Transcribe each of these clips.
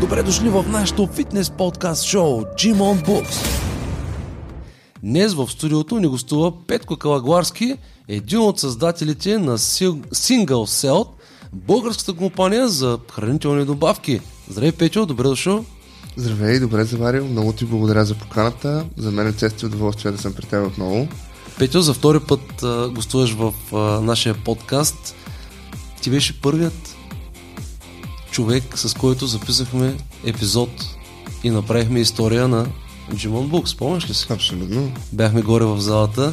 Добре дошли в нашото фитнес подкаст шоу Gym on Books. Днес в студиото ни гостува Петко Калагуарски, един от създателите на Single Cell, българската компания за хранителни добавки. Здравей, Петю, добре дошъл. Здравей, добре заварил. Много ти благодаря за поканата. За мен е чест и удоволствие да съм при теб отново. Петю, за втори път а, гостуваш в а, нашия подкаст. Ти беше първият човек, с който записахме епизод и направихме история на Джимон Бук. Спомняш ли си? Абсолютно. Бяхме горе в залата,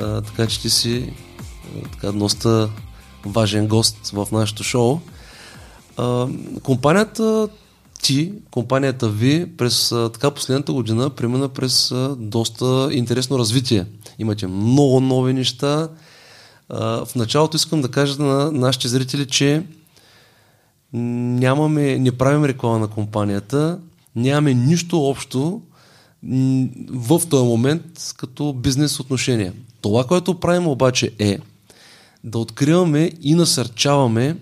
а, така че ти си а, така, доста важен гост в нашето шоу. А, компанията ти, компанията ви през а, така последната година премина през а, доста интересно развитие. Имате много нови неща. А, в началото искам да кажа на нашите зрители, че нямаме, не правим реклама на компанията, нямаме нищо общо в този момент като бизнес отношения. Това, което правим обаче е да откриваме и насърчаваме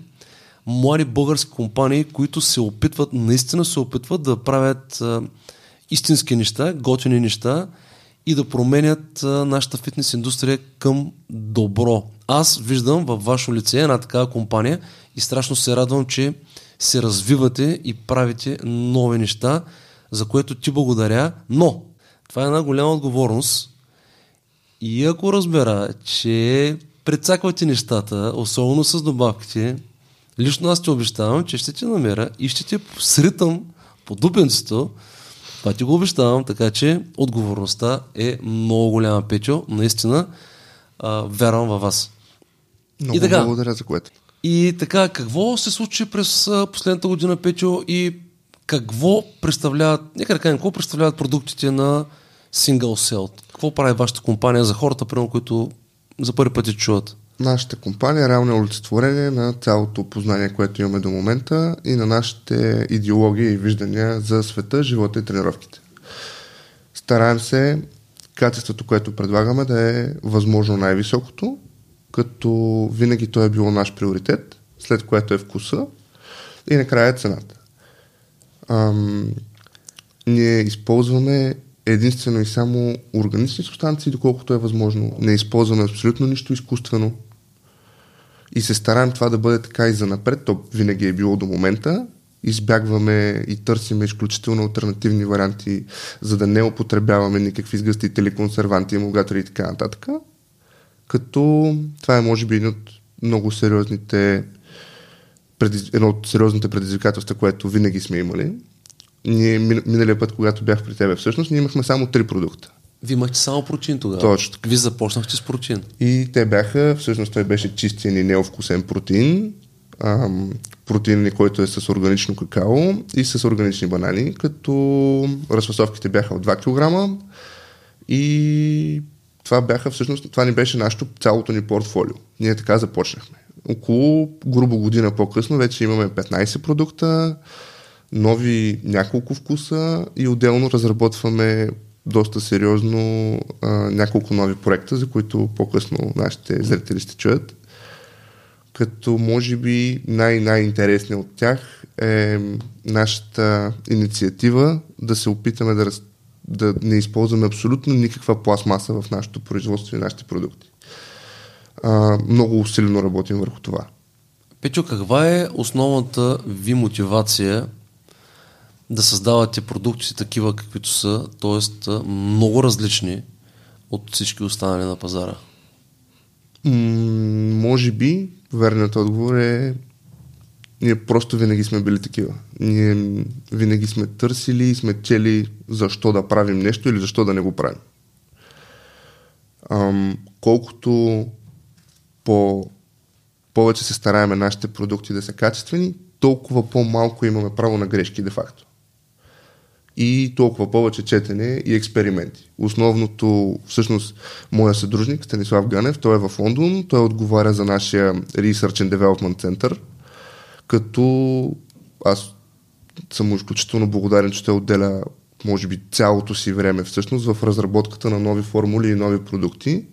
млади български компании, които се опитват, наистина се опитват да правят а, истински неща, готини неща и да променят нашата фитнес индустрия към добро. Аз виждам във ваше лице една такава компания и страшно се радвам, че се развивате и правите нови неща, за което ти благодаря, но това е една голяма отговорност и ако разбера, че прецаквате нещата, особено с добавките, лично аз ти обещавам, че ще те намеря и ще те сритам по дупенцето. Това ти го обещавам, така че отговорността е много голяма, Петю. Наистина а, вярвам във вас. Много и така, благодаря за което. И така, какво се случи през последната година, Петю, и какво представляват, нека да кажем, какво представляват продуктите на Single Cell? Какво прави вашата компания за хората, примерно, които за първи път чуват? Нашата компания е реално олицетворение на цялото познание, което имаме до момента и на нашите идеологии и виждания за света, живота и тренировките. Стараем се качеството, което предлагаме да е възможно най-високото, като винаги той е било наш приоритет, след което е вкуса и накрая е цената. Ам, ние използваме единствено и само органични субстанции, доколкото е възможно. Не използваме абсолютно нищо изкуствено. И се стараем това да бъде така и за напред. То винаги е било до момента. Избягваме и търсиме изключително альтернативни варианти, за да не употребяваме никакви сгъстители, консерванти, емулгатори и така нататък. Като това е може би един от много сериозните едно от сериозните предизвикателства, което винаги сме имали ние миналия път, когато бях при тебе, всъщност, ние имахме само три продукта. Вие имахте само протеин тогава. Точно. Вие започнахте с протеин. И те бяха, всъщност той беше чистен и неовкусен протеин, ам, протеин, който е с органично какао и с органични банани, като разфасовките бяха от 2 кг и това бяха всъщност, това ни беше нашето цялото ни портфолио. Ние така започнахме. Около грубо година по-късно вече имаме 15 продукта, нови няколко вкуса и отделно разработваме доста сериозно а, няколко нови проекта, за които по-късно нашите зрители ще чуят. Като може би най-най-интересният от тях е нашата инициатива да се опитаме да, раз, да не използваме абсолютно никаква пластмаса в нашето производство и нашите продукти. А, много усилено работим върху това. Печо, каква е основната ви мотивация да създавате продукти такива каквито са, т.е. много различни от всички останали на пазара? М- може би, верният отговор е ние просто винаги сме били такива. Ние винаги сме търсили и сме чели защо да правим нещо или защо да не го правим. Ам, колкото по повече се стараеме нашите продукти да са качествени, толкова по-малко имаме право на грешки, де-факто и толкова повече четене и експерименти. Основното, всъщност, моя съдружник Станислав Ганев, той е в Лондон, той отговаря за нашия Research and Development Center, като аз съм изключително благодарен, че той отделя може би цялото си време всъщност в разработката на нови формули и нови продукти,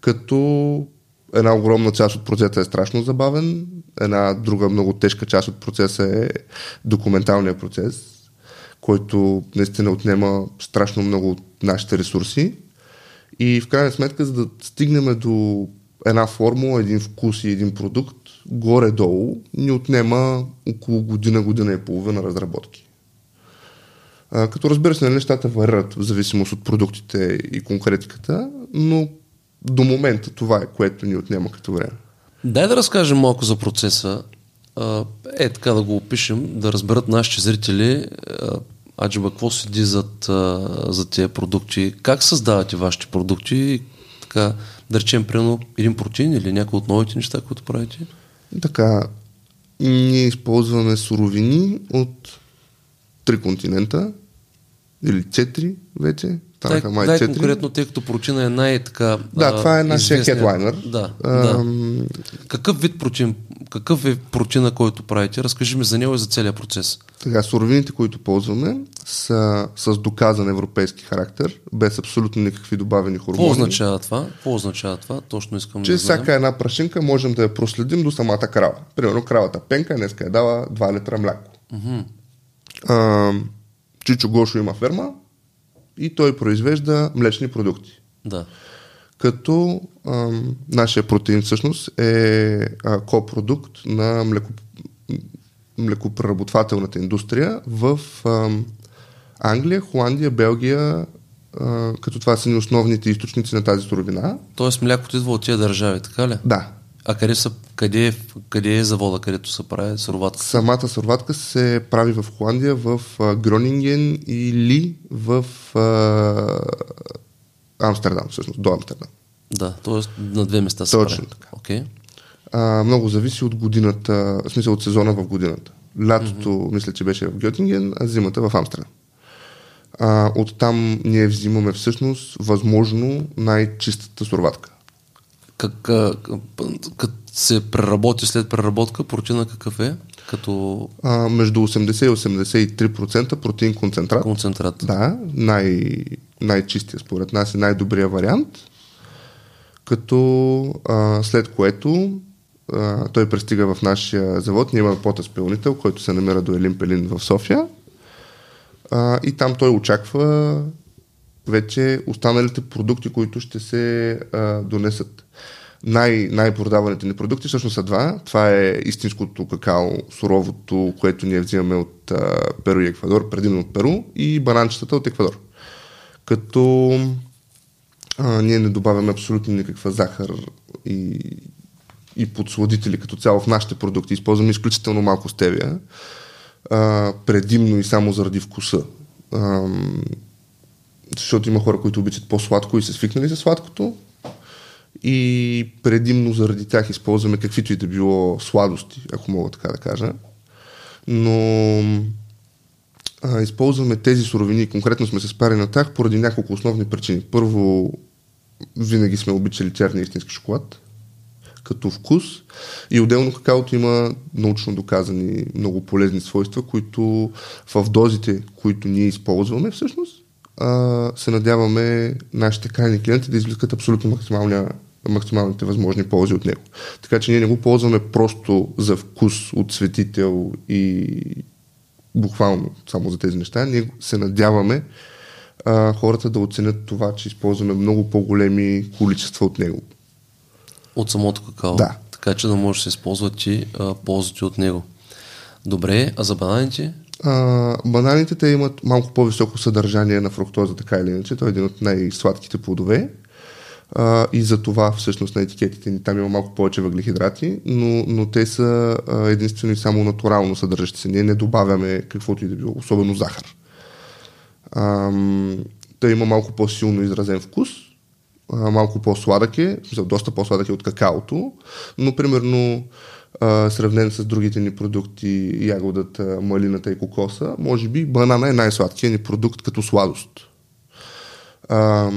като една огромна част от процеса е страшно забавен, една друга много тежка част от процеса е документалния процес, който наистина отнема страшно много от нашите ресурси. И в крайна сметка, за да стигнем до една формула, един вкус и един продукт, горе-долу ни отнема около година, година и половина разработки. А, като разбира се, нали, нещата варират в зависимост от продуктите и конкретиката, но до момента това е, което ни отнема като време. Дай да разкажем малко за процеса. Е, така да го опишем, да разберат нашите зрители, Аджиба, какво седи зад, за тези продукти, как създавате вашите продукти, така, да речем, примерно, един протеин или някои от новите неща, които правите? Така, ние използваме суровини от три континента или четири вече. Станаха дай, май дай 4. конкретно, тъй като прочина е най-така Да, това е нашия хедлайнер. Да, да. Какъв вид прочин, какъв е прочина, който правите? Разкажи ми за него и за целият процес. Така, суровините, които ползваме, са с доказан европейски характер, без абсолютно никакви добавени хормони. Какво означава това? Какво означава това? Точно искам Че да знаем. всяка една прашинка можем да я проследим до самата крава. Примерно кравата Пенка днеска е дала 2 литра мляко. Uh-huh. А, Чичо Гошо има ферма, и той произвежда млечни продукти. Да. Като а, нашия протеин всъщност е а, копродукт на млеко, млекопреработвателната индустрия в а, Англия, Холандия, Белгия, а, като това са ни основните източници на тази суровина. Тоест млякото идва от тия държави, така ли? Да. А къде, са, къде, е, къде е завода, където се прави суроватка? Самата суроватка се прави в Холандия, в Гронинген или в а, Амстердам, всъщност, до Амстердам. Да, т.е. на две места се Точно прави. така. Okay. А, много зависи от годината, в смисъл от сезона в годината. Лятото, mm-hmm. мисля, че беше в Гьотинген, а зимата в Амстердам. А, оттам ние взимаме всъщност възможно най-чистата суроватка как, как се преработи след преработка, протеина какъв е? Като... А, между 80 и 83% протеин концентрат. Концентрат. Да, най, най-чистия според нас е най-добрия вариант. Като а, след което а, той пристига в нашия завод. Ние имаме потъспилнител, който се намира до Елин Пелин в София. А, и там той очаква вече останалите продукти, които ще се а, донесат. Най- най-продаваните ни продукти всъщност са два. Това е истинското какао, суровото, което ние взимаме от а, Перу и Еквадор, предимно от Перу, и бананчетата от Еквадор. Като а, ние не добавяме абсолютно никаква захар и, и подсладители като цяло в нашите продукти. Използваме изключително малко стевия, а, предимно и само заради вкуса. А, защото има хора, които обичат по-сладко и са свикнали за сладкото и предимно заради тях използваме каквито и да било сладости, ако мога така да кажа. Но а, използваме тези суровини, конкретно сме се спари на тях, поради няколко основни причини. Първо, винаги сме обичали черния истински шоколад, като вкус. И отделно какаото има научно доказани много полезни свойства, които в дозите, които ние използваме всъщност, се надяваме нашите крайни клиенти да извлекат абсолютно максималните възможни ползи от него. Така че ние не го ползваме просто за вкус от светител и буквално само за тези неща. Ние се надяваме а, хората да оценят това, че използваме много по-големи количества от него. От самото какао? Да. Така че да може да се използват и а, ползите от него. Добре, а за бананите? А, бананите те имат малко по-високо съдържание на фруктоза, така или иначе. Той е един от най-сладките плодове. А, и за това всъщност на етикетите ни там има малко повече въглехидрати, но, но те са а, единствено и само натурално съдържащи се. Ние не добавяме каквото и да било, особено захар. А, той има малко по-силно изразен вкус, а, малко по-сладък е, доста по-сладък е от какаото, но примерно а, сравнен с другите ни продукти, ягодата, малината и кокоса, може би банана е най-сладкият ни продукт като сладост. А,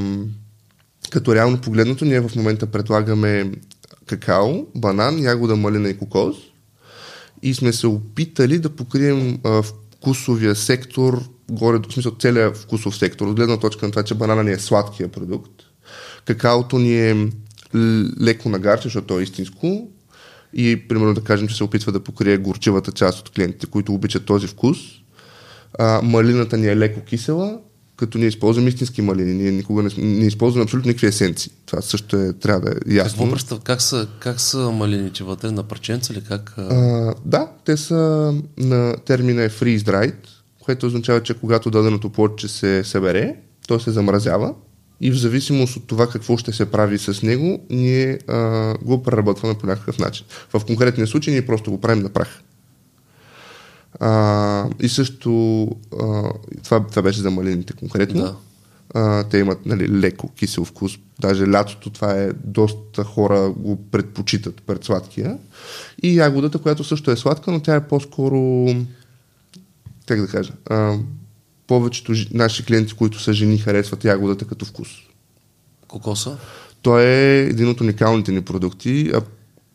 като реално погледнато, ние в момента предлагаме какао, банан, ягода, малина и кокос и сме се опитали да покрием а, вкусовия сектор, горе, в смисъл целият вкусов сектор, от гледна точка на това, че банана ни е сладкия продукт. Какаото ни е леко нагарче, защото то е истинско. И, примерно, да кажем, че се опитва да покрие горчивата част от клиентите, които обичат този вкус. А, малината ни е леко кисела, като ние използваме истински малини. Ние никога не, не използваме абсолютно никакви есенции. Това също е, трябва да е ясно. Какво представ, как са, как са малините вътре? На парченца ли? Как. А, да, те са на термина е freeze dried, което означава, че когато даденото плодче се събере, то се замразява и в зависимост от това какво ще се прави с него, ние а, го преработваме по някакъв начин. В конкретния случай ние просто го правим на прах. А, и също а, това, това беше за малините конкретно. Да. А, те имат нали, леко кисел вкус. Даже лятото това е доста хора го предпочитат пред сладкия. И ягодата, която също е сладка, но тя е по-скоро как да кажа, а, повечето жи- наши клиенти, които са жени, харесват ягодата като вкус. Кокоса? Той е един от уникалните ни продукти, а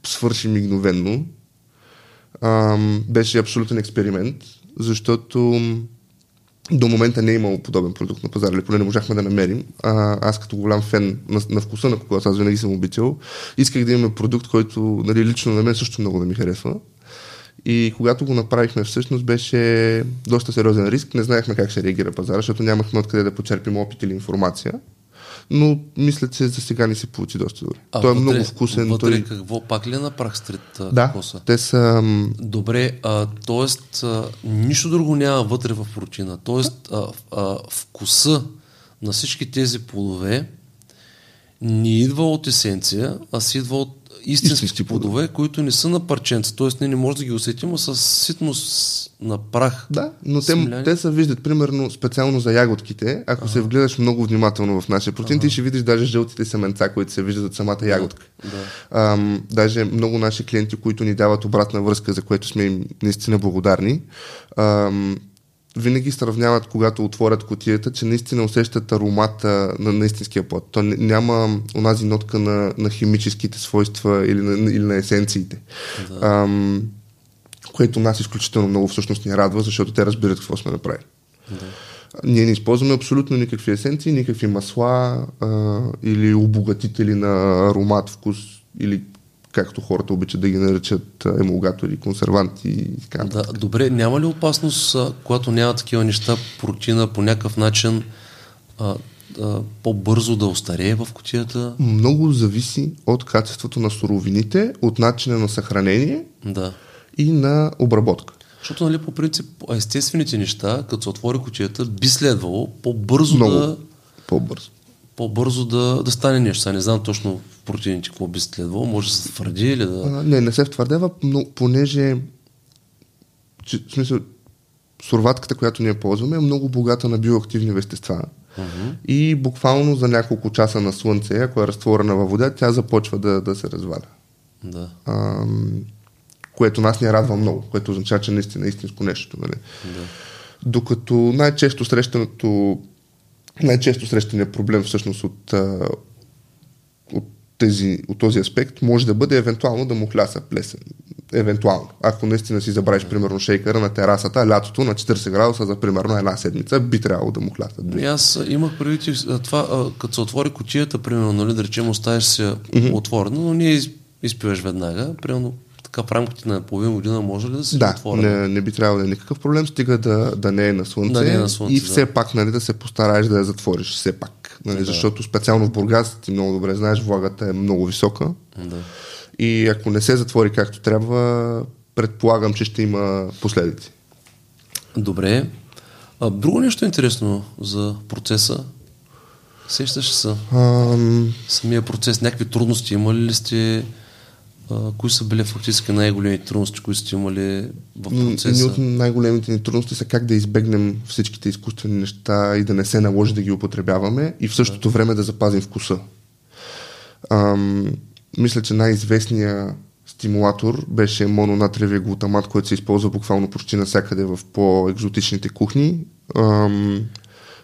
свърши мигновенно. Беше абсолютен експеримент, защото до момента не е имало подобен продукт на пазара, или поне не можахме да намерим. А, аз като голям фен на, на вкуса на кокос, аз винаги съм обичал, исках да имаме продукт, който нали, лично на мен също много да ми харесва. И когато го направихме, всъщност беше доста сериозен риск. Не знаехме как ще реагира пазара, защото нямахме откъде да почерпим опит или информация. Но мисля, че за сега ни се получи доста добре. А той е вътре, много вкусен. Вътре Той... какво? Пак ли е на прах стрит Да, кокоса? те са... Добре, а, т.е. нищо друго няма вътре в протеина. Тоест а, а, вкуса на всички тези плодове не идва от есенция, а си идва от истински, Истински плодове, които не са на парченца. Тоест ние не можем да ги усетим, а с ситност на прах. Да, но те, Смляни. те се виждат, примерно, специално за ягодките. Ако ага. се вгледаш много внимателно в нашия протеин, ти ще видиш даже жълтите семенца, които се виждат от самата ягодка. Да. Ам, даже много наши клиенти, които ни дават обратна връзка, за което сме им наистина благодарни, ам, винаги сравняват, когато отворят котията, че наистина усещат аромата на, на истинския плод. То няма онази нотка на, на химическите свойства или на, или на есенциите. Да. Ам, което нас изключително много всъщност ни радва, защото те разбират какво сме направили. Да. Ние не използваме абсолютно никакви есенции, никакви масла а, или обогатители на аромат, вкус или както хората обичат да ги наричат емулгатори, консерванти и така. Да, добре, няма ли опасност, когато няма такива неща, протеина по някакъв начин а, а, по-бързо да остарее в котията? Много зависи от качеството на суровините, от начина на съхранение Да. и на обработка. Защото, нали, по принцип, естествените неща, като се отвори кутията, би следвало по-бързо Много да, по-бързо. по-бързо да, да стане нещо. Сега не знам точно протеините какво би следвало. Може да се твърди или да... А, не, не се втвърдява, но понеже че, в смисъл, сурватката, която ние ползваме, е много богата на биоактивни вещества. Мгм. И буквално за няколко часа на слънце, ако е разтворена във вода, тя започва да, да се разваля. Да. Ам, което нас ни радва много, което означава, че наистина е истинско нещо. Нали? да. Докато най-често срещаното най-често срещания проблем всъщност а, от, тези, от този аспект може да бъде евентуално да му хляса плесен. Евентуално. Ако наистина си забравиш, примерно, шейкъра на терасата, лятото на 40 градуса за примерно една седмица, би трябвало да му хлясат. И аз имах предвид това, като се отвори кутията, примерно, нали, да речем, оставиш се отворена, но не из, изпиваш веднага. Примерно, така в рамките на половин година може ли да се Да, не, не би трябвало да е никакъв проблем, стига да, да не е на слънце, Да не е на слънце, и да. все пак нали, да се постараеш да я затвориш, все пак. Нали, Да. Защото специално в Бургас, ти много добре знаеш, влагата е много висока Да. и ако не се затвори както трябва, предполагам, че ще има последици. Добре. А, друго нещо интересно за процеса. Сещаш се Ам, самия процес, някакви трудности имали ли сте? А, кои са били фактически най-големите трудности, които сте имали в Едни процеса? от най-големите ни трудности са как да избегнем всичките изкуствени неща и да не се наложи да ги употребяваме и в същото време да запазим вкуса. Ам, мисля, че най-известният стимулатор беше мононатриевия глутамат, който се използва буквално почти навсякъде в по-екзотичните кухни. Ам,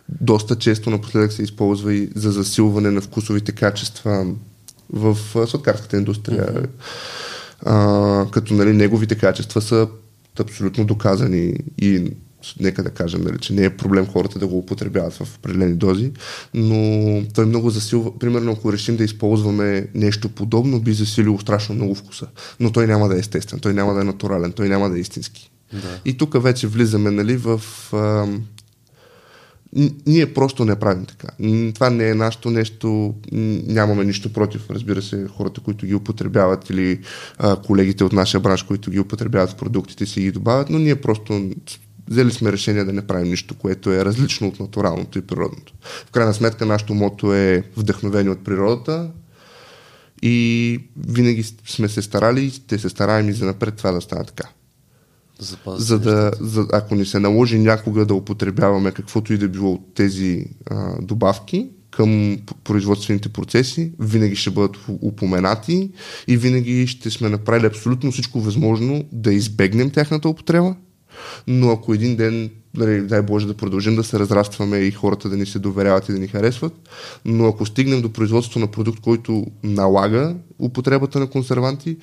доста често напоследък се използва и за засилване на вкусовите качества в сладкарската индустрия. А, като нали, неговите качества са абсолютно доказани и нека да кажем, нали, че не е проблем хората да го употребяват в определени дози, но той много засилва. Примерно, ако решим да използваме нещо подобно, би засилило страшно много вкуса. Но той няма да е естествен, той няма да е натурален, той няма да е истински. Да. И тук вече влизаме нали, в... А, ние просто не правим така. Това не е нашето нещо, нямаме нищо против, разбира се, хората, които ги употребяват или а, колегите от нашия бранш, които ги употребяват в продуктите си и ги добавят, но ние просто взели сме решение да не правим нищо, което е различно от натуралното и природното. В крайна сметка нашето мото е вдъхновение от природата и винаги сме се старали и ще се стараем и за напред това да стане така. За да, за, ако ни се наложи някога да употребяваме каквото и да било от тези а, добавки към производствените процеси, винаги ще бъдат упоменати и винаги ще сме направили абсолютно всичко възможно да избегнем тяхната употреба, но ако един ден, нали, дай Боже да продължим да се разрастваме и хората да ни се доверяват и да ни харесват, но ако стигнем до производство на продукт, който налага употребата на консерванти,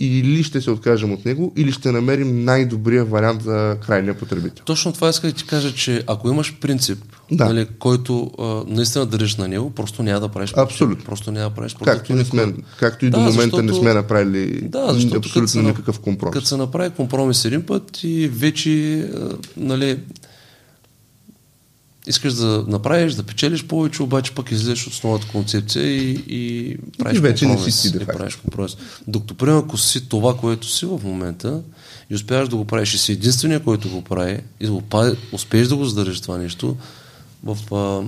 или ще се откажем от него, или ще намерим най-добрия вариант за крайния потребител. Точно това иска да ти кажа, че ако имаш принцип, да. нали, който а, наистина държиш на него, просто няма да правиш Абсолютно. Просто няма да правиш както, не сме, както и да, до момента защото, не сме направили да, абсолютно се, никакъв компромис. Като се направи компромис един път и вече а, нали, искаш да направиш, да печелиш повече, обаче пък излезеш от основната концепция и, и правиш и вече. Не си ти, и правиш компромис. Докато, примерно, ако си това, което си в момента и успяваш да го правиш и си единствения, който го прави и да го прави, успееш да го задържиш това нещо, в а,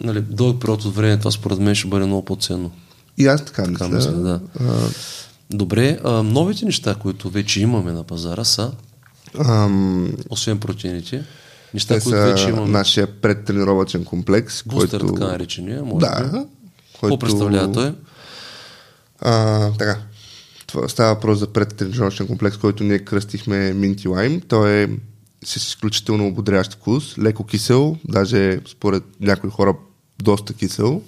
нали, дълъг период от време това според мен ще бъде много по-ценно. И аз така, така мисля. мисля да. А... Добре, а, новите неща, които вече имаме на пазара са, Ам... освен протеините, Неща, Те които вече имаме. нашия предтренировачен комплекс. Бустер, който... така наречения, може да, би. Който... Какво представлява той? А, така. Това става въпрос за предтренировачен комплекс, който ние кръстихме Minty Lime. Той е с изключително ободрящ вкус, леко кисел, даже според някои хора доста кисел.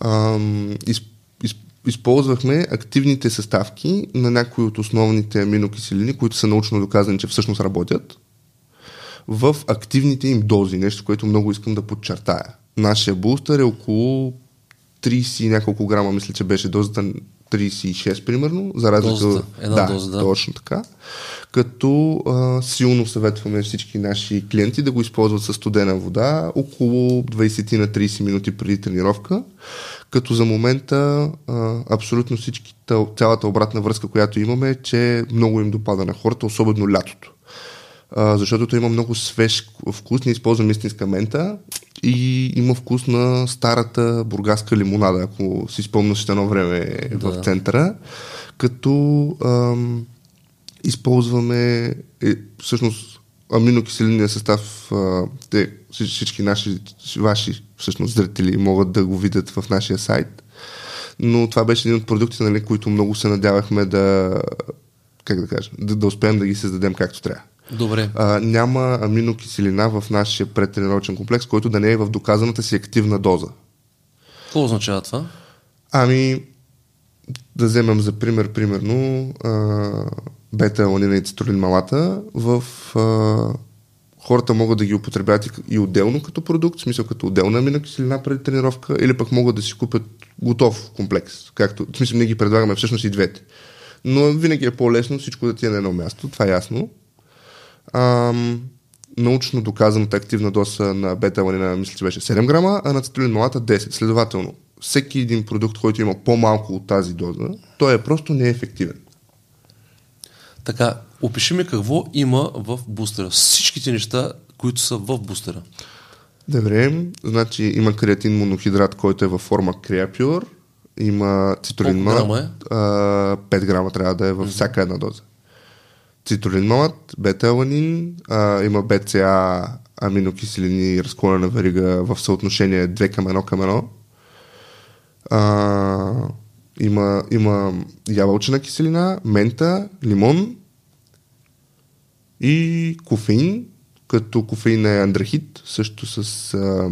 Ам, из, из, използвахме активните съставки на някои от основните аминокиселини, които са научно доказани, че всъщност работят в активните им дози, нещо, което много искам да подчертая. Нашия бустър е около 30 и няколко грама, мисля, че беше дозата 36 примерно, за разлика Дозата. Една да, доза, да. точно така. Като а, силно съветваме всички наши клиенти да го използват със студена вода около 20 на 30 минути преди тренировка, като за момента а, абсолютно всички, цялата обратна връзка, която имаме е, че много им допада на хората, особено лятото а, защото той има много свеж вкус, не използвам истинска мента и има вкус на старата бургаска лимонада, ако си спомняш едно време да. в центъра, като ам, използваме е, всъщност аминокиселинния състав, а, те, всички наши, ваши всъщност зрители могат да го видят в нашия сайт, но това беше един от продуктите, нали, които много се надявахме да как да кажа, да, да успеем да ги създадем както трябва. Добре. А, няма аминокиселина в нашия предтренировачен комплекс, който да не е в доказаната си активна доза. Какво означава това? Ами, да вземем за пример, примерно, бета-аланина и цитолин малата в а, хората могат да ги употребяват и, и отделно като продукт, в смисъл като отделна аминокиселина преди тренировка, или пък могат да си купят готов комплекс, както, в смисъл ние ги предлагаме всъщност и двете. Но винаги е по-лесно всичко да ти е на едно място, това е ясно. Ам, научно доказаната активна доса на бета-аланина, мисля, че беше 7 грама, а на цитилин малата 10. Следователно, всеки един продукт, който има по-малко от тази доза, той е просто неефективен. Така, опиши ми какво има в бустера. Всичките неща, които са в бустера. Добре, значи има креатин монохидрат, който е във форма Creapure, има грама е? 5 грама трябва да е във всяка една доза цитрулин малът, бета-аланин, има БЦА аминокиселини разклонена верига в съотношение 2 към 1 към 1. А, има, има ябълчена киселина, мента, лимон и кофеин, като кофеин е андрахит, също с а,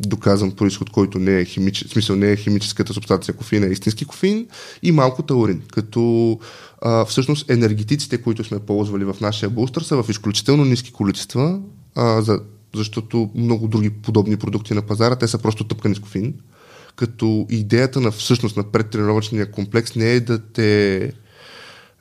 доказан происход, който не е химически, в смисъл не е химическата субстанция кофеин, е истински кофеин и малко таурин, като а, всъщност енергетиците, които сме ползвали в нашия бустър са в изключително ниски количества, а, за, защото много други подобни продукти на пазара, те са просто тъпкани с кофеин. Като идеята на всъщност на предтренировъчния комплекс не е да те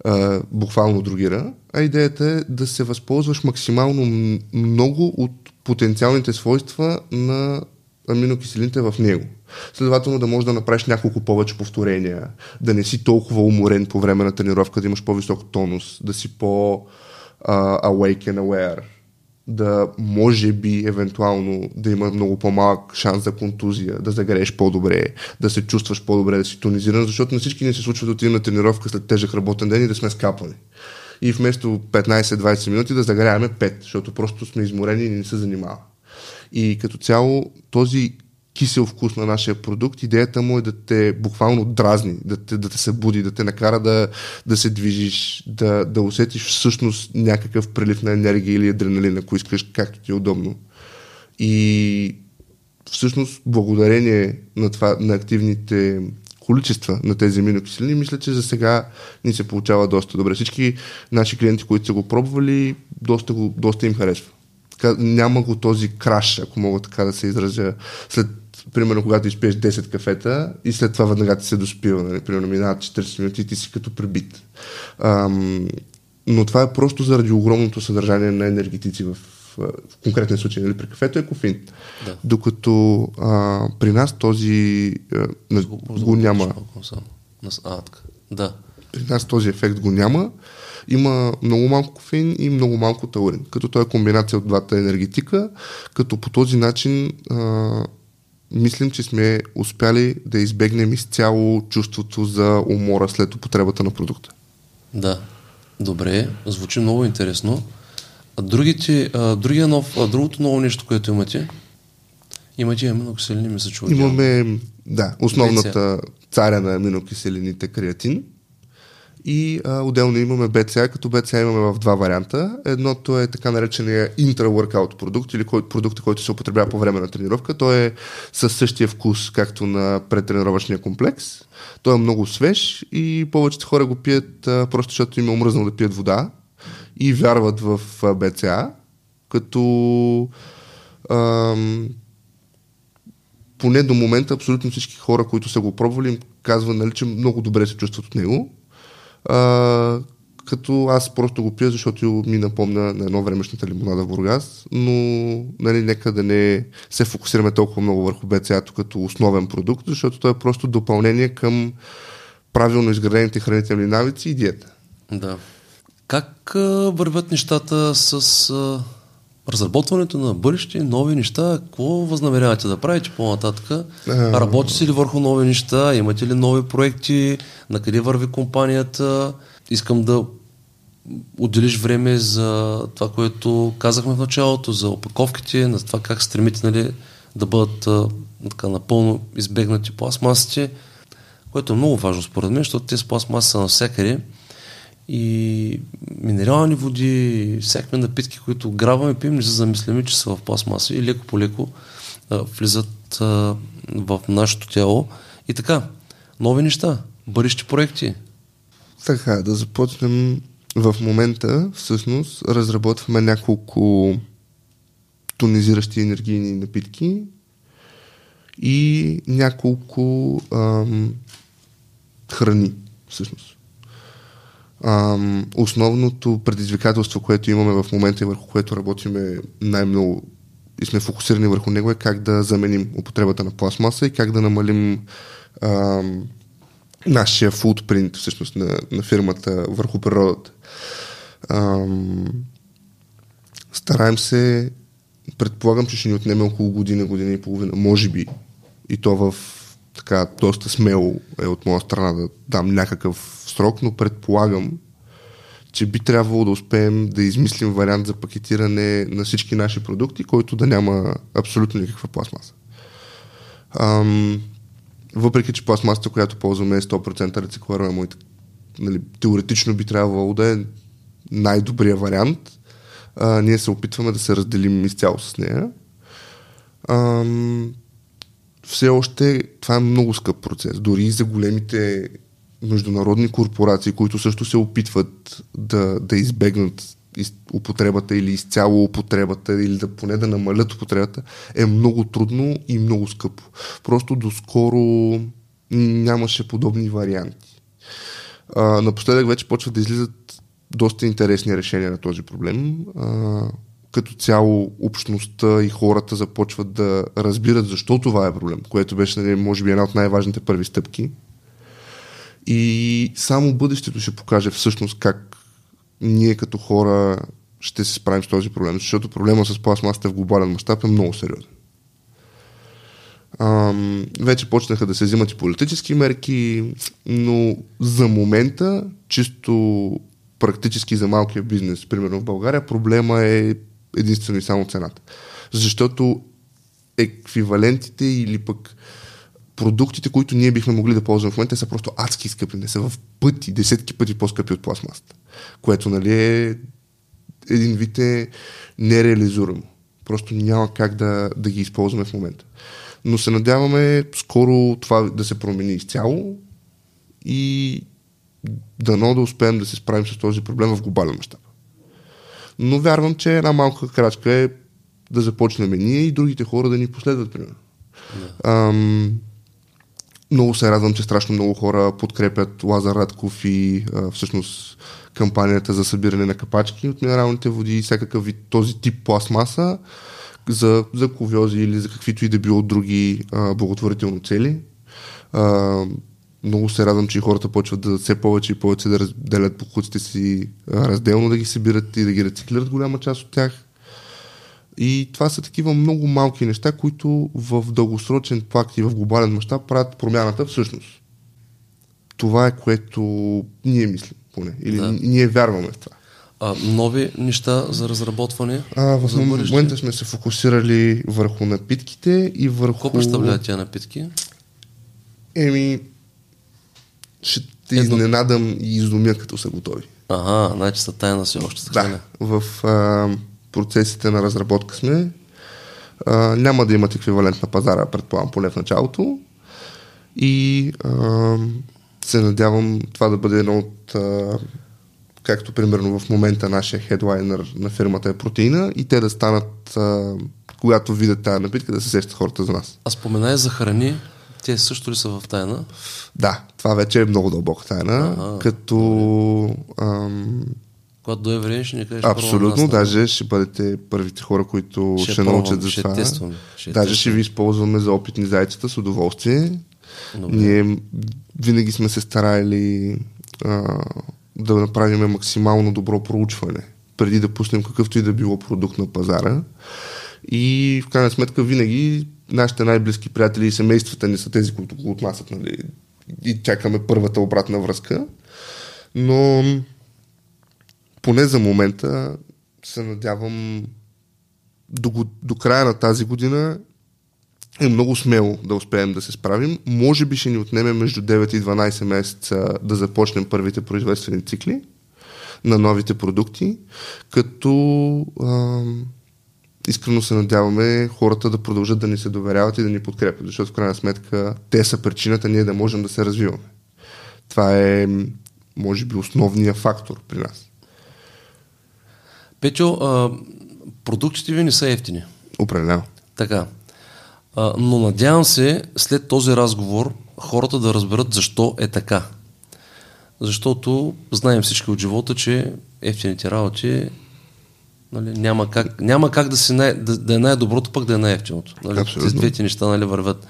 а, буквално другира, а идеята е да се възползваш максимално много от потенциалните свойства на аминокиселините в него. Следователно да можеш да направиш няколко повече повторения, да не си толкова уморен по време на тренировка, да имаш по-висок тонус, да си по uh, awake and aware, да може би евентуално да има много по-малък шанс за контузия, да загрееш по-добре, да се чувстваш по-добре, да си тонизиран, защото на всички ни се случва да отидем на тренировка след тежък работен ден и да сме скапани. И вместо 15-20 минути да загряваме 5, защото просто сме изморени и не се занимава. И като цяло този кисел вкус на нашия продукт, идеята му е да те буквално дразни, да те, да те събуди, да те накара да, да се движиш, да, да усетиш всъщност някакъв прилив на енергия или адреналин, ако искаш, както ти е удобно. И всъщност благодарение на, това, на активните количества на тези аминокиселини, мисля, че за сега ни се получава доста добре. Всички наши клиенти, които са го пробвали, доста, доста им харесва. Така, няма го този краш, ако мога така да се изразя, след примерно, когато изпиеш 10 кафета и след това веднага ти се доспива, нали? примерно минават 40 минути и ти си като пребит. Ам, но това е просто заради огромното съдържание на енергетици в, в конкретен случай, нали, при кафето е кофеин. Да. Докато а, при нас този а, го, го няма. А, така. Да. При нас този ефект го няма. Има много малко кофеин и много малко таурин, като той е комбинация от двата енергетика, като по този начин а, мислим, че сме успяли да избегнем изцяло чувството за умора след употребата на продукта. Да, добре, звучи много интересно. А другите, а, другия нов, а, другото ново нещо, което имате, имате аминокиселини, ми се чува. Имаме, да, основната царя на аминокиселините креатин и а, отделно имаме BCA, като BCA имаме в два варианта. Едното е така наречения intra-workout продукт или кой, продукт, който се употребява по време на тренировка. Той е със същия вкус, както на предтренировъчния комплекс. Той е много свеж и повечето хора го пият а, просто защото им е омръзнал да пият вода и вярват в а, BCA, като ам, поне до момента абсолютно всички хора, които са го пробвали, им казват, нали, че много добре се чувстват от него а, като аз просто го пия, защото ми напомня на едно времешната лимонада в Бургас, но нали, нека да не се фокусираме толкова много върху БЦА като основен продукт, защото той е просто допълнение към правилно изградените хранителни навици и диета. Да. Как а, вървят нещата с а, разработването на бъдещи нови неща? Какво възнамерявате да правите по-нататък? Работите ли върху нови неща? Имате ли нови проекти? На къде върви компанията? Искам да отделиш време за това, което казахме в началото, за опаковките, на това как стремите нали, да бъдат така, напълно избегнати пластмасите, което е много важно според мен, защото тези пластмаси са навсякъде и минерални води, всякакви напитки, които грабваме, пием, не се замисляме, че са в пластмаса и леко по леко влизат в нашето тяло. И така, нови неща, бъдещи проекти. Така, да започнем в момента, всъщност, разработваме няколко тонизиращи енергийни напитки и няколко ам, храни, всъщност. Ам, основното предизвикателство, което имаме в момента и върху което работиме най-много и сме фокусирани върху него е как да заменим употребата на пластмаса и как да намалим ам, нашия футпринт всъщност на, на фирмата върху природата. Ам, стараем се, предполагам, че ще ни отнеме около година, година и половина, може би, и то в така доста смело е от моя страна да дам някакъв срок, но предполагам, че би трябвало да успеем да измислим вариант за пакетиране на всички наши продукти, който да няма абсолютно никаква пластмаса. Ам, въпреки, че пластмасата, която ползваме е 100% рециклируема и нали, теоретично би трябвало да е най-добрия вариант, а, ние се опитваме да се разделим изцяло с нея. Ам, все още това е много скъп процес. Дори и за големите международни корпорации, които също се опитват да, да избегнат из, употребата или изцяло употребата или да поне да намалят употребата е много трудно и много скъпо. Просто доскоро нямаше подобни варианти. А, напоследък вече почват да излизат доста интересни решения на този проблем. А, като цяло общността и хората започват да разбират защо това е проблем, което беше, нали, може би, една от най-важните първи стъпки. И само бъдещето ще покаже всъщност как ние като хора ще се справим с този проблем, защото проблема с пластмасата в глобален мащаб е много сериозен. Ам, вече почнаха да се взимат и политически мерки, но за момента, чисто практически за малкия бизнес, примерно в България, проблема е единствено и само цената. Защото еквивалентите или пък продуктите, които ние бихме могли да ползваме в момента, са просто адски скъпи. Не са в пъти, десетки пъти по-скъпи от пластмасата. Което, нали, е един вид е нереализуемо. Просто няма как да, да ги използваме в момента. Но се надяваме скоро това да се промени изцяло и дано да успеем да се справим с този проблем в глобален мащаб. Но вярвам, че една малка крачка е да започнем ние и другите хора да ни последват, примерно. Yeah. Ам, много се радвам, че страшно много хора подкрепят Лазар Радков и а, всъщност кампанията за събиране на капачки от минералните води и всякакъв вид този тип пластмаса за, за ковиози или за каквито и да било други а, благотворително цели. А, много се радвам, че хората почват да все повече и повече да разделят покуците си разделно, да ги събират и да ги рециклират голяма част от тях. И това са такива много малки неща, които в дългосрочен плак и в глобален мащаб правят промяната всъщност. Това е което ние мислим, поне. Или да. ние вярваме в това. А, нови неща за разработване? А, в за момента сме се фокусирали върху напитките и върху... Какво представляват тия напитки? Еми, ще те Едно... изненадам и изумя, като са готови. Ага, значи са тайна си още. Да, в а, процесите на разработка сме. А, няма да имат еквивалент на пазара, предполагам, поне в началото. И а, се надявам това да бъде едно от а, както примерно в момента нашия хедлайнер на фирмата е протеина и те да станат, а, когато видят тази напитка, да се сещат хората за нас. А споменай за храни, те също ли са в тайна? Да, това вече е много дълбока тайна, ага, като... Ам... Когато дойде време ще ни кажеш Абсолютно, нас, даже ще бъдете първите хора, които ще, ще научат за ще това. Тестваме, ще даже тестваме. ще ви използваме за опитни зайцата с удоволствие. Добре. Ние винаги сме се старали а, да направим максимално добро проучване, преди да пуснем какъвто и да било продукт на пазара. И в крайна сметка винаги нашите най-близки приятели и семействата ни са тези, които го отнасят, нали? И чакаме първата обратна връзка. Но поне за момента се надявам до, до края на тази година е много смело да успеем да се справим. Може би ще ни отнеме между 9 и 12 месеца да започнем първите производствени цикли на новите продукти, като а, искрено се надяваме хората да продължат да ни се доверяват и да ни подкрепят, защото в крайна сметка те са причината ние да можем да се развиваме. Това е, може би, основният фактор при нас. А, продуктите ви не са ефтини. Определено. Така. А, но надявам се след този разговор хората да разберат защо е така. Защото знаем всички от живота, че ефтините работи нали, няма, как, няма как да, си най, да, да е най-доброто, пък да е най-ефтиното. Нали? Тези двете неща нали, вървят.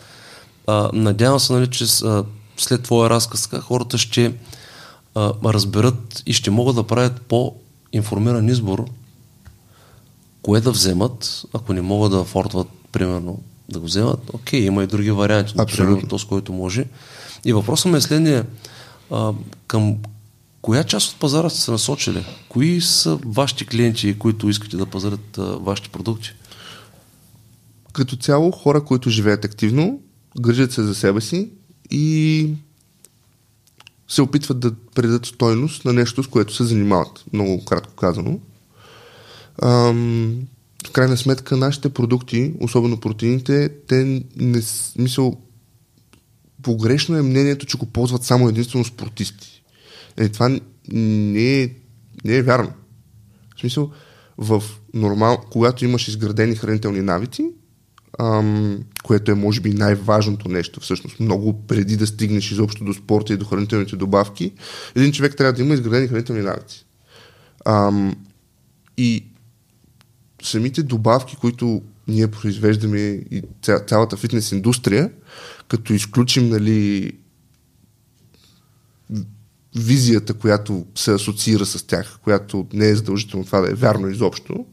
А, надявам се, нали, че а, след твоя разказ хората ще а, разберат и ще могат да правят по-информиран избор кое да вземат, ако не могат да афортват, примерно, да го вземат, окей, има и други варианти, Абсолютно. то, с който може. И въпросът ми е следния, а, към коя част от пазара сте се насочили? Кои са вашите клиенти, които искате да пазарят вашите продукти? Като цяло хора, които живеят активно, грижат се за себе си и се опитват да предадат стойност на нещо, с което се занимават. Много кратко казано. Ам, в крайна сметка нашите продукти, особено протеините, те не смисъл погрешно е мнението, че го ползват само единствено спортисти. Е, това не е, не е вярно. В смисъл, в нормал, когато имаш изградени хранителни навици, ам, което е може би най-важното нещо, всъщност, много преди да стигнеш изобщо до спорта и до хранителните добавки, един човек трябва да има изградени хранителни навици. Ам, и самите добавки, които ние произвеждаме и цялата фитнес индустрия, като изключим нали, визията, която се асоциира с тях, която не е задължително това да е вярно изобщо,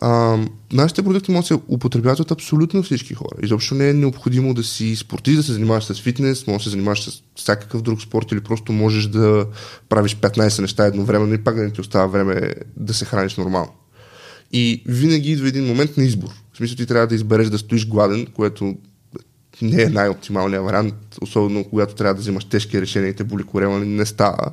а, нашите продукти могат да се употребяват от абсолютно всички хора. Изобщо не е необходимо да си спортист, да се занимаваш с фитнес, може да се занимаваш с всякакъв друг спорт или просто можеш да правиш 15 неща едновременно и пак да не ти остава време да се храниш нормално. И винаги идва един момент на избор. В смисъл ти трябва да избереш да стоиш гладен, което не е най-оптималният вариант, особено когато трябва да взимаш тежки решения и те боли корема, не става.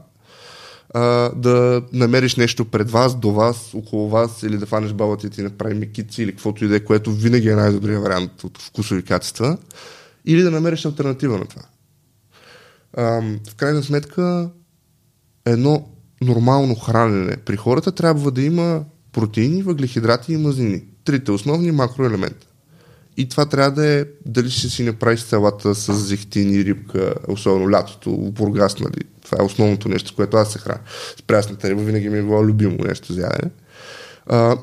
А, да намериш нещо пред вас, до вас, около вас, или да фанеш бабата и ти направи микици или каквото и да е, което винаги е най-добрият вариант от вкусови качества, или да намериш альтернатива на това. А, в крайна сметка, едно нормално хранене при хората трябва да има протеини, въглехидрати и мазнини. Трите основни макроелемента. И това трябва да е дали ще си направиш салата с зехтини, рибка, особено лятото, бургас, нали? Това е основното нещо, което аз се храня. С прясната риба винаги ми е било любимо нещо за ядене.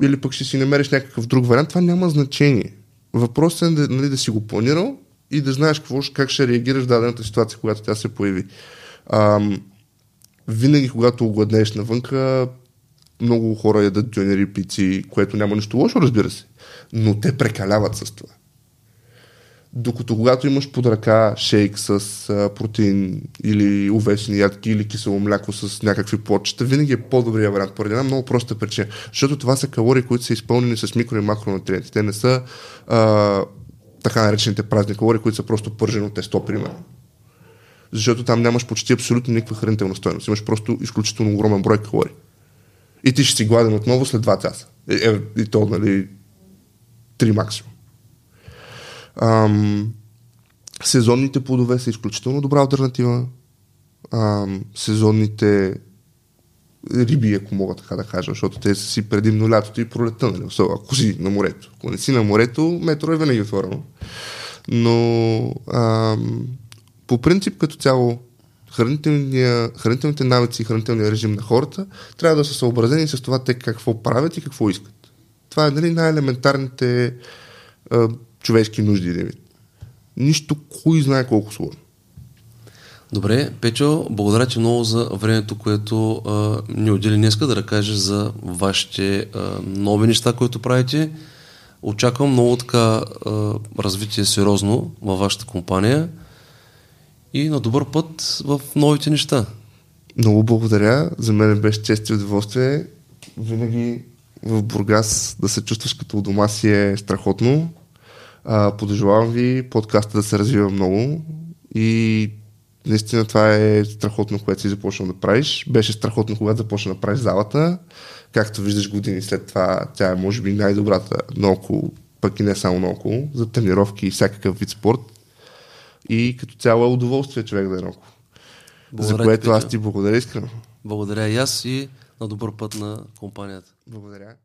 Или пък ще си намериш някакъв друг вариант, това няма значение. Въпросът е да, нали, да си го планирал и да знаеш какво, как ще реагираш в дадената ситуация, когато тя се появи. А, винаги, когато огладнеш навънка, много хора ядат дюнери, пици, което няма нищо лошо, разбира се. Но те прекаляват с това. Докато когато имаш под ръка шейк с а, протеин или увесени ядки или кисело мляко с някакви плочета, винаги е по-добрия вариант. Поради една много проста причина. Защото това са калории, които са изпълнени с микро и макронутриенти. Те не са а, така наречените празни калории, които са просто пържено тесто, примерно. Защото там нямаш почти абсолютно никаква хранителна стоеност. Имаш просто изключително огромен брой калории. И ти ще си гладен отново след 2 часа. И, е, и то, нали, 3 максимум. Ам, сезонните плодове са изключително добра альтернатива. Ам, сезонните риби, ако мога така да кажа, защото те са си предимно лятото и пролета, нали? Особено ако си на морето. Ако не си на морето, метро е винаги отворено. Но ам, по принцип като цяло хранителните навици и хранителния режим на хората трябва да са съобразени с това те какво правят и какво искат. Това е нали, най-елементарните а, човешки нужди. Нали. Нищо, кой знае колко сложно. Добре, Печо, благодаря ти много за времето, което а, ни отдели днеска да разкажеш за вашите а, нови неща, които правите. Очаквам много така а, развитие сериозно във вашата компания и на добър път в новите неща. Много благодаря. За мен беше чест и удоволствие. Винаги в Бургас да се чувстваш като у дома си е страхотно. А, подожелавам ви подкаста да се развива много и наистина това е страхотно, което си започнал да правиш. Беше страхотно, когато започна да правиш залата. Както виждаш години след това, тя е може би най-добрата наоколо, пък и не само наоколо, за тренировки и всякакъв вид спорт. И като цяло е удоволствие човек да е наоколо. За което аз ти благодаря искрено. Благодаря и аз и на добър път на компанията. Благодаря.